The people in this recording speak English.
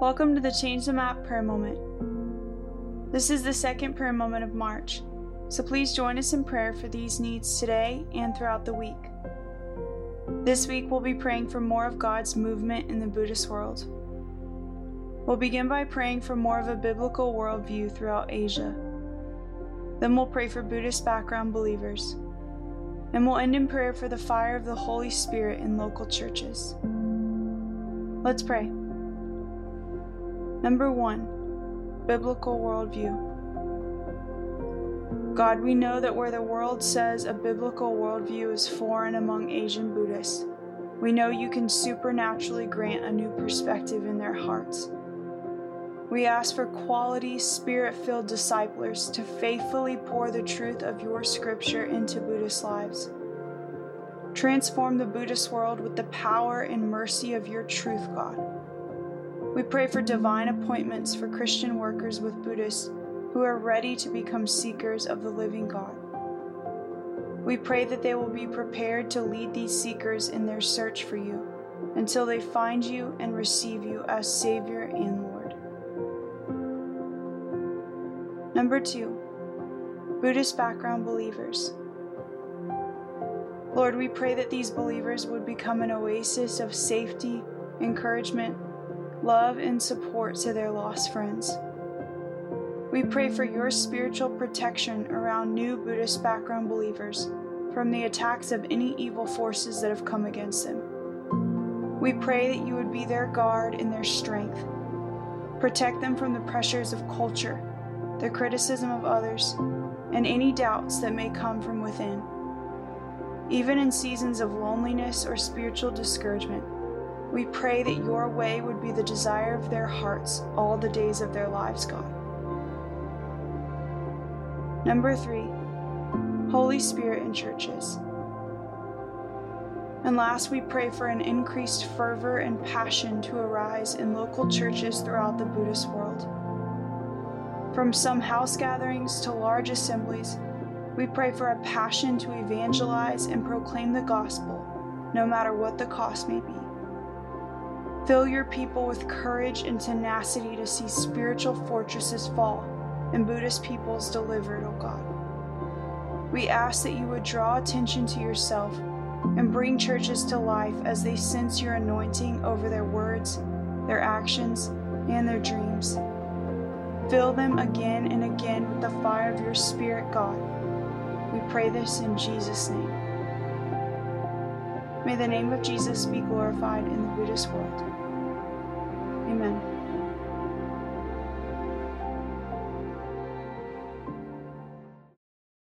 Welcome to the Change the Map prayer moment. This is the second prayer moment of March, so please join us in prayer for these needs today and throughout the week. This week, we'll be praying for more of God's movement in the Buddhist world. We'll begin by praying for more of a biblical worldview throughout Asia. Then we'll pray for Buddhist background believers. And we'll end in prayer for the fire of the Holy Spirit in local churches. Let's pray. Number one, biblical worldview. God, we know that where the world says a biblical worldview is foreign among Asian Buddhists, we know you can supernaturally grant a new perspective in their hearts. We ask for quality, spirit filled disciplers to faithfully pour the truth of your scripture into Buddhist lives. Transform the Buddhist world with the power and mercy of your truth, God. We pray for divine appointments for Christian workers with Buddhists who are ready to become seekers of the living God. We pray that they will be prepared to lead these seekers in their search for you until they find you and receive you as Savior and Lord. Number two, Buddhist background believers. Lord, we pray that these believers would become an oasis of safety, encouragement, love, and support to their lost friends. We pray for your spiritual protection around new Buddhist background believers from the attacks of any evil forces that have come against them. We pray that you would be their guard and their strength. Protect them from the pressures of culture, the criticism of others, and any doubts that may come from within. Even in seasons of loneliness or spiritual discouragement, we pray that your way would be the desire of their hearts all the days of their lives, God. Number three, Holy Spirit in churches. And last, we pray for an increased fervor and passion to arise in local churches throughout the Buddhist world. From some house gatherings to large assemblies, we pray for a passion to evangelize and proclaim the gospel, no matter what the cost may be. Fill your people with courage and tenacity to see spiritual fortresses fall and Buddhist peoples delivered, O God. We ask that you would draw attention to yourself and bring churches to life as they sense your anointing over their words, their actions, and their dreams. Fill them again and again with the fire of your Spirit, God. We pray this in Jesus' name. May the name of Jesus be glorified in the Buddhist world. Amen.